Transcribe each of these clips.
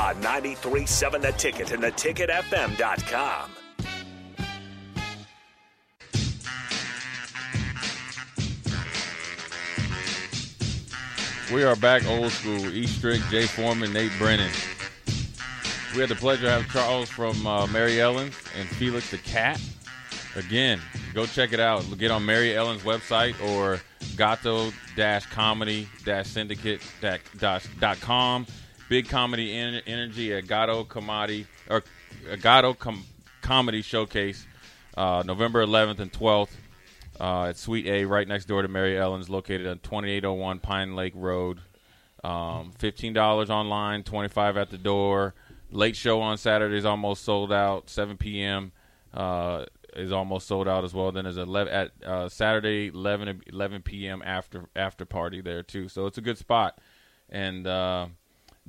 On 93.7 The Ticket and theticketfm.com. We are back old school. E Strick, Jay Foreman, Nate Brennan. We had the pleasure of having Charles from uh, Mary Ellen's and Felix the Cat. Again, go check it out. Get on Mary Ellen's website or gato-syndicate.com. Big comedy en- energy at Gato Comedy or uh, Gato Com- Comedy Showcase, uh, November 11th and 12th uh, at Suite A, right next door to Mary Ellen's, located on 2801 Pine Lake Road. Um, Fifteen dollars online, twenty five at the door. Late show on Saturday is almost sold out. 7 p.m. Uh, is almost sold out as well. Then there's a 11 at uh, Saturday 11 11 p.m. after after party there too. So it's a good spot. And uh,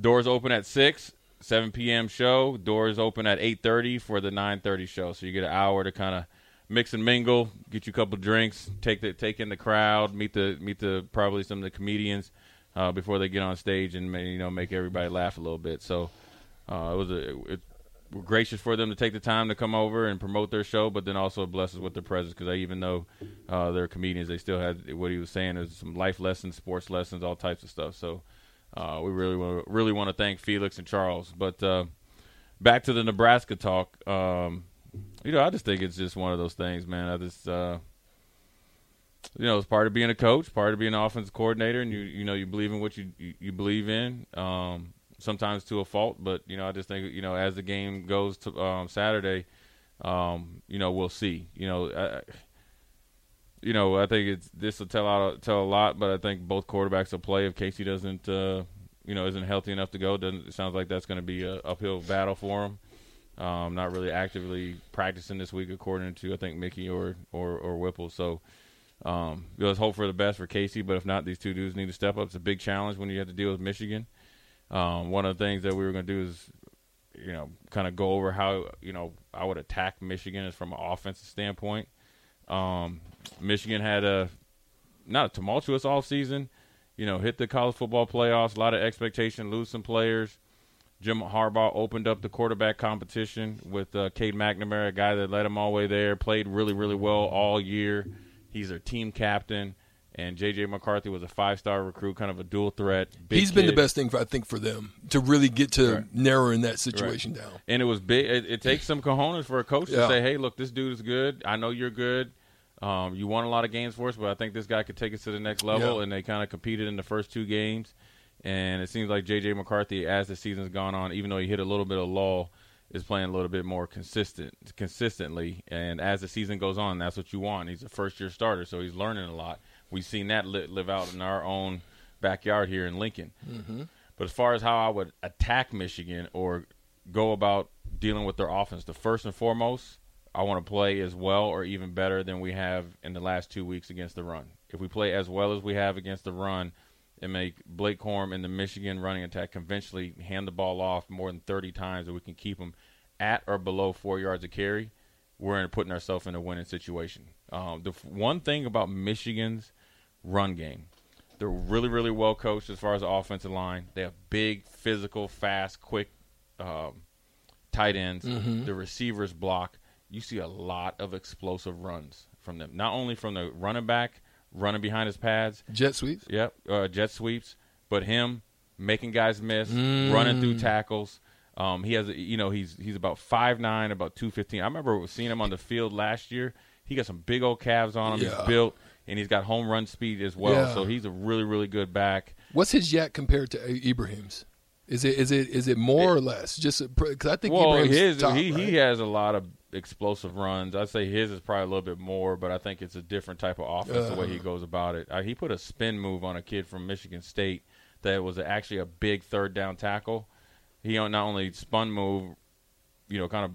doors open at six. 7 p.m. show. Doors open at 8:30 for the 9:30 show. So you get an hour to kind of mix and mingle, get you a couple drinks, take the take in the crowd, meet the meet the probably some of the comedians uh, before they get on stage and you know make everybody laugh a little bit. So uh, it was a it, gracious for them to take the time to come over and promote their show, but then also bless us with their presence because I even though uh, they're comedians, they still had what he was saying is some life lessons, sports lessons, all types of stuff. So uh, we really want really want to thank Felix and Charles. But uh, back to the Nebraska talk. Um, you know, I just think it's just one of those things, man. I just, uh, you know, it's part of being a coach, part of being an offensive coordinator, and you, you know, you believe in what you you, you believe in. Um, sometimes to a fault, but you know, I just think you know, as the game goes to um, Saturday, um, you know, we'll see. You know, I, you know, I think it's this will tell out tell a lot, but I think both quarterbacks will play if Casey doesn't, uh, you know, isn't healthy enough to go. Doesn't it sounds like that's going to be a uphill battle for him. Um, not really actively practicing this week, according to I think Mickey or or, or Whipple. So um, let's hope for the best for Casey. But if not, these two dudes need to step up. It's a big challenge when you have to deal with Michigan. Um, one of the things that we were going to do is, you know, kind of go over how you know I would attack Michigan is from an offensive standpoint. Um, Michigan had a not a tumultuous off season. You know, hit the college football playoffs, a lot of expectation, lose some players. Jim Harbaugh opened up the quarterback competition with uh, Cade McNamara, a guy that led him all the way there, played really, really well all year. He's their team captain. And J.J. McCarthy was a five-star recruit, kind of a dual threat. He's kid. been the best thing, for, I think, for them to really get to Right. narrowing that situation Right. down. And it was big. It, it takes some cojones for a coach Yeah. to say, "Hey, look, this dude is good. I know you're good. Um, you won a lot of games for us, but I think this guy could take us to the next level." And they kind of competed in the first two games. And it seems like J.J. McCarthy, as the season's gone on, even though he hit a little bit of lull, is playing a little bit more consistent, consistently. And as the season goes on, that's what you want. He's a first-year starter, so he's learning a lot. We've seen that li- live out in our own backyard here in Lincoln. But as far as how I would attack Michigan or go about dealing with their offense, the first and foremost, I want to play as well or even better than we have in the last two weeks against the run. If we play as well as we have against the run and make Blake Corum and the Michigan running attack conventionally hand the ball off more than 30 times and we can keep them at or below four yards of carry, we're in putting ourselves in a winning situation. Um, the f- one thing about Michigan's run game, they're really, really well coached as far as the offensive line. They have big, physical, fast, quick um, tight ends. The receivers block. You see a lot of explosive runs from them. Not only from the running back running behind his pads, Jet sweeps. Yep, uh, jet sweeps. But him making guys miss, running through tackles. Um, he has, a- you know, he's he's about five nine, about two fifteen. I remember seeing him on the field last year. He got some big old calves on him. Yeah. He's built, and he's got home run speed as well. Yeah. So he's a really really good back. What's his yak compared to Ibrahim's? Is it is it is it more or less? Just because I think well, Ibrahim's his top, he right? he has a lot of explosive runs. I'd say his is probably a little bit more, but I think it's a different type of offense the way he uh. goes about it. Uh, he put a spin move on a kid from Michigan State that was actually a big third down tackle. he not only spun move, you know, kind of,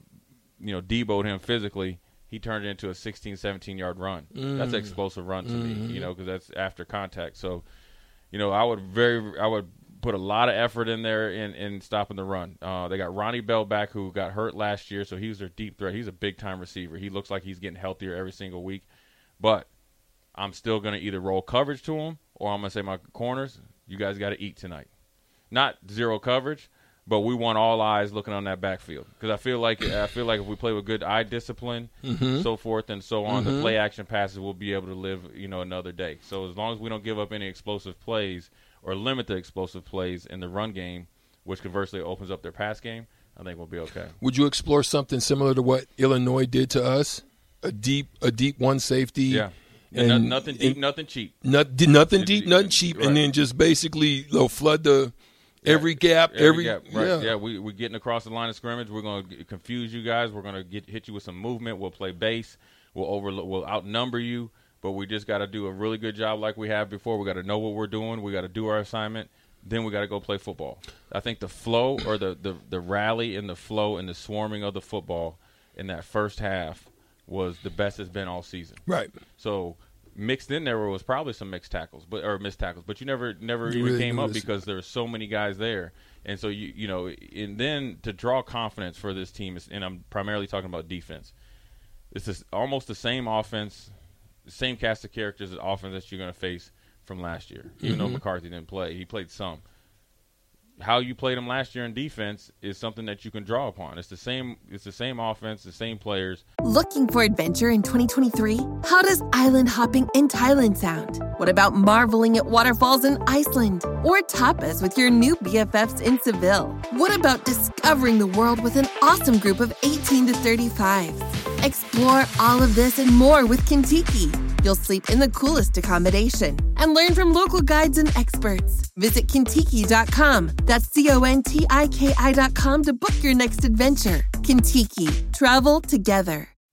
you know, deboed him physically. He turned it into a 16, 17 yard run. That's an mm. explosive run to me, you mm-hmm. know, because that's after contact. So, you know, I would very, I would put a lot of effort in there in, in stopping the run. Uh, they got Ronnie Bell back, who got hurt last year, so he was their deep threat. He's a big time receiver. He looks like he's getting healthier every single week. But I'm still going to either roll coverage to him or I'm going to say my corners, you guys got to eat tonight. Not zero coverage, but we want all eyes looking on that backfield because I feel like I feel like if we play with good eye discipline, so forth and so on, the play action passes will be able to live, you know, another day. So as long as we don't give up any explosive plays or limit the explosive plays in the run game, which conversely opens up their pass game, I think we'll be okay. Would you explore something similar to what Illinois did to us? A deep, a deep one safety. Yeah. And, And- no- nothing deep, and- nothing cheap. Not, did nothing And- deep, nothing cheap, right. and then just basically know, flood the every gap, every, gap, right? yeah. Yeah, we we're getting across the line of scrimmage. We're going to confuse you guys. We're going to get hit you with some movement. We'll play base. We'll over we'll outnumber you, but we just got to do a really good job like we have before. We got to know what we're doing. We got to do our assignment. Then we got to go play football. I think the flow or the, the the rally and the flow and the swarming of the football in that first half was the best it's been all season. Right. So mixed in there was probably some mixed tackles, but or missed tackles, but you never never You even really came up because there were so many guys there, and so you you know, and then to draw confidence for this team is, and I'm primarily talking about defense. It's this, almost the same offense, the same cast of characters as offense that you're going to face from last year. Even though mm-hmm. McCarthy didn't play, he played some. How you played him last year in defense is something that you can draw upon. It's the same. It's the same offense, the same players. Looking for adventure in 2023? How does island hopping in Thailand sound? What about marveling at waterfalls in Iceland? Or tapas with your new BFFs in Seville? What about discovering the world with an awesome group of 18 to 35? Explore all of this and more with Contiki. You'll sleep in the coolest accommodation and learn from local guides and experts. Visit Contiki.com. That's C O N T I K I.com to book your next adventure. Contiki. Travel together.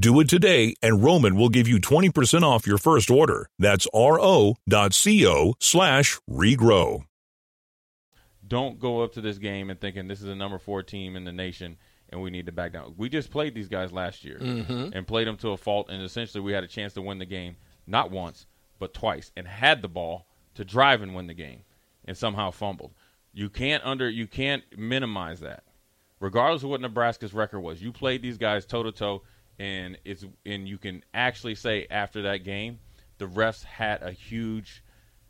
Do it today and Roman will give you 20% off your first order. That's ro.co slash regrow. don't go up to this game and thinking this is a number four team in the nation and we need to back down. We just played these guys last year mm-hmm. and played them to a fault, and essentially we had a chance to win the game not once but twice, and had the ball to drive and win the game, and somehow fumbled. You can't under you can't minimize that, regardless of what Nebraska's record was. You played these guys toe to toe, and it's and you can actually say after that game, the refs had a huge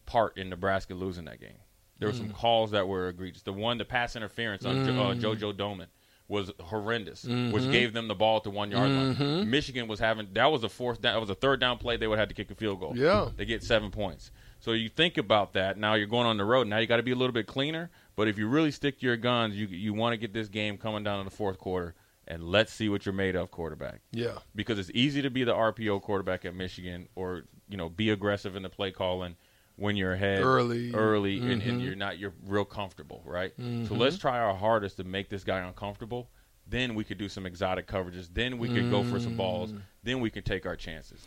part in Nebraska losing that game. There were some mm. calls that were egregious. The one, the pass interference on jo- uh, mm. JoJo Domann was horrendous, which mm-hmm. gave them the ball at the one yard line. Mm-hmm. Michigan was having that was a fourth down, that was a third down play. They would have to kick a field goal. Yeah. they get seven points. So you think about that. Now you're going on the road. Now you got to be a little bit cleaner. But if you really stick to your guns, you you want to get this game coming down in the fourth quarter, and let's see what you're made of, quarterback Yeah. because it's easy to be the RPO quarterback at Michigan or you know be aggressive in the play calling when you're ahead Early. early and, and mm-hmm. you're not you're real comfortable, right? So mm-hmm. let's try our hardest to make this guy uncomfortable. Then we could do some exotic coverages. Then we could go for some balls. Mm. Then we can take our chances.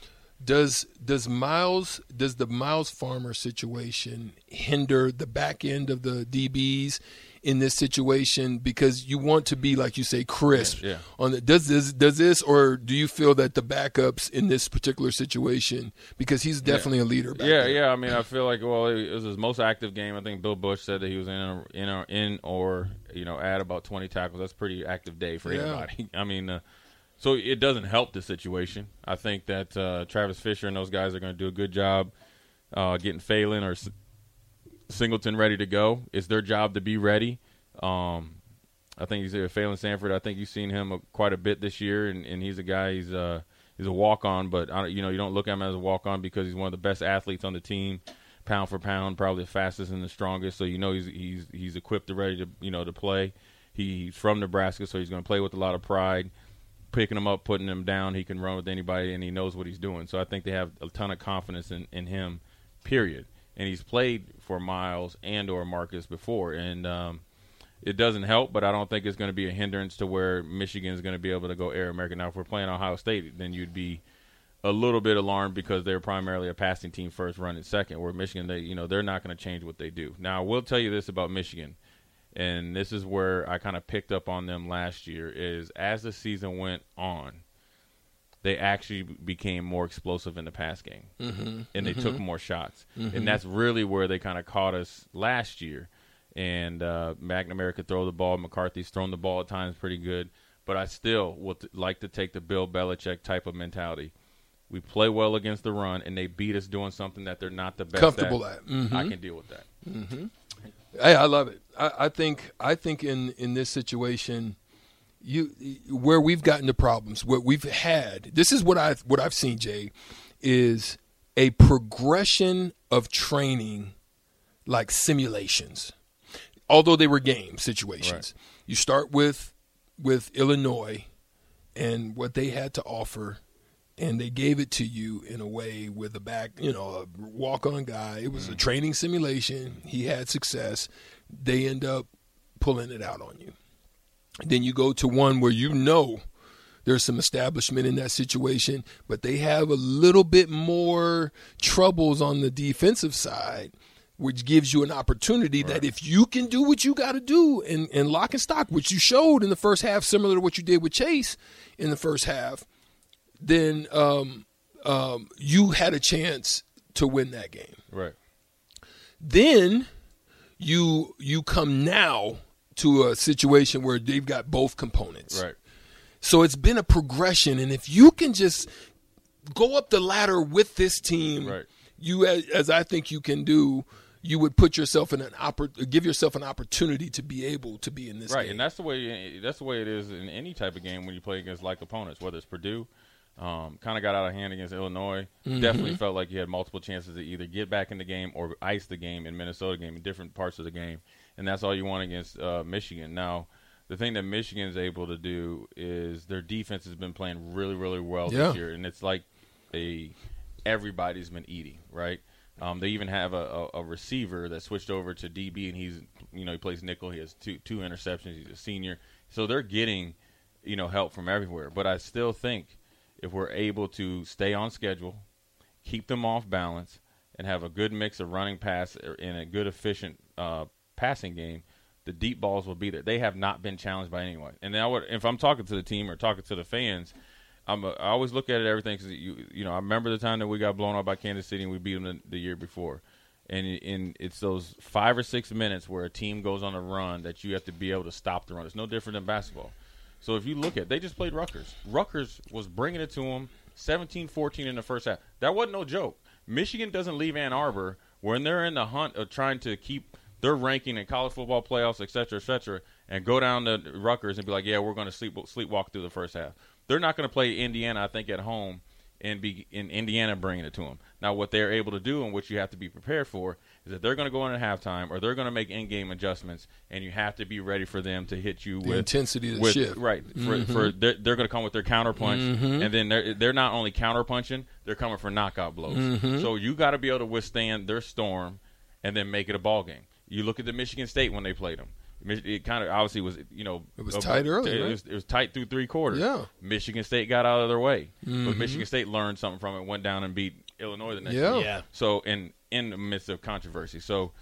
Does does Myles does the Myles Farmer situation hinder the back end of the DBs in this situation because you want to be like you say crisp Yeah, yeah. on the does this does this or do you feel that the backups in this particular situation because he's definitely a leader back yeah, there. yeah. I mean, I feel like well, it was his most active game. I think Bill Busch said that he was in a, in a, in or you know at about 20 tackles. That's a pretty active day for Yeah. anybody. I mean, uh, So it doesn't help the situation. I think that uh, Travis Fisher and those guys are going to do a good job uh, getting Phalen or Singleton ready to go. It's their job to be ready. Um, I think he's a Phalen Sanford. I think you've seen him uh, quite a bit this year, and, and he's a guy. He's uh, he's a walk on, but I, you know you don't look at him as a walk on because he's one of the best athletes on the team, pound for pound, probably the fastest and the strongest. So you know he's he's he's equipped and ready to you know to play. He's from Nebraska, so he's going to play with a lot of pride. Picking him up, putting him down, he can run with anybody, and he knows what he's doing. So I think they have a ton of confidence in, in him. Period. And he's played for Myles and or Marcus before, and um, it doesn't help, but I don't think it's going to be a hindrance to where Michigan is going to be able to go Air American. Now, if we're playing Ohio State, then you'd be a little bit alarmed because they're primarily a passing team first, run running second. Where Michigan, they you know they're not going to change what they do. Now, I will tell you this about Michigan, and this is where I kind of picked up on them last year. Is as the season went on, they actually became more explosive in the pass game, mm-hmm. and they took more shots, and that's really where they kind of caught us last year. And uh, McNamara could throw the ball. McCarthy's thrown the ball at times pretty good, but I still would like to take the Bill Belichick type of mentality. We play well against the run, and they beat us doing something that they're not the best Comfortable at. at. Mhm. I can deal with that. Hey, I love it. I, I think I think in in this situation, you where we've gotten the problems, what we've had. This is what I what I've seen, Jay, is a progression of training, like simulations. Although they were game situations, you start with with Illinois and what they had to offer and they gave it to you in a way with a back, you know, a walk-on guy. It was a mm. training simulation. He had success. They end up pulling it out on you. Then you go to one where you know there's some establishment in that situation, but they have a little bit more troubles on the defensive side, which gives you an opportunity that if you can do what you got to do and, and lock and stock, which you showed in the first half, similar to what you did with Chase in the first half, then um, um, you had a chance to win that game. Right. Then you you come now to a situation where they've got both components. Right. So it's been a progression, and if you can just go up the ladder with this team, Right. you as, as I think you can do, you would put yourself in an oppor- give yourself an opportunity to be able to be in this game. right, game. and that's the way that's the way it is in any type of game when you play against like opponents, whether it's Purdue. Um, kind of got out of hand against Illinois. Mm-hmm. Definitely felt like you had multiple chances to either get back in the game or ice the game in Minnesota game in different parts of the game, and that's all you want against uh, Michigan. Now, the thing that Michigan is able to do is their defense has been playing really, really well Yeah. this year, and it's like a everybody's been eating right. Um, they even have a, a, a receiver that switched over to DB, and he's you know he plays nickel. He has two two interceptions. He's a senior, so they're getting you know help from everywhere. But I still think if we're able to stay on schedule, keep them off balance, and have a good mix of running pass and a good efficient uh, passing game, the deep balls will be there. They have not been challenged by anyone. And I would, if I'm talking to the team or talking to the fans, I'm a, I always look at it everything because you you know I remember the time that we got blown out by Kansas City and we beat them the, the year before, and and it's those five or six minutes where a team goes on a run that you have to be able to stop the run. It's no different than basketball. So if you look at, they just played Rutgers. Rutgers was bringing it to them, 17-14 in the first half. That wasn't no joke. Michigan doesn't leave Ann Arbor when they're in the hunt of trying to keep their ranking in college football playoffs, et cetera, et cetera, and go down to Rutgers and be like, yeah, we're going to sleep sleepwalk through the first half. They're not going to play Indiana, I think, at home and be in Indiana bringing it to them. Now, what they're able to do and what you have to be prepared for is that they're going to go in at halftime or they're going to make in-game adjustments, and you have to be ready for them to hit you The with intensity of with, shift. Right. For, for they're, they're going to come with their counterpunch, Mm-hmm. and then they're they're not only counterpunching, they're coming for knockout blows. Mm-hmm. So you got to be able to withstand their storm, and then make it a ball game. You look at the Michigan State when they played them. Mich- It kind of obviously was you know It was a- tight early, It, right? was, it was tight through three quarters. Yeah. Michigan State got out of their way, Mm-hmm. but Michigan State learned something from it. Went down and beat Illinois the next. Yeah. week. Yeah. So in in the midst of controversy, so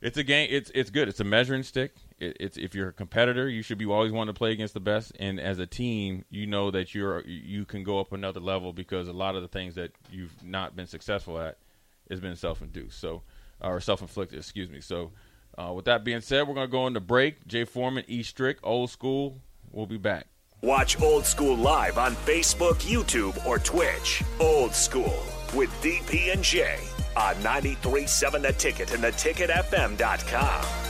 it's a game. It's it's good. It's a measuring stick. It, it's if you're a competitor, you should be always wanting to play against the best. And as a team, you know that you're you can go up another level because a lot of the things that you've not been successful at has been self-induced. So or self-inflicted. Excuse me. So uh, with that being said, we're gonna go into break. Jay Foreman, E Strick, old school. We'll be back. Watch Old School live on Facebook, YouTube, or Twitch. Old School with DP and J on 93.7 The Ticket and theticketfm.com.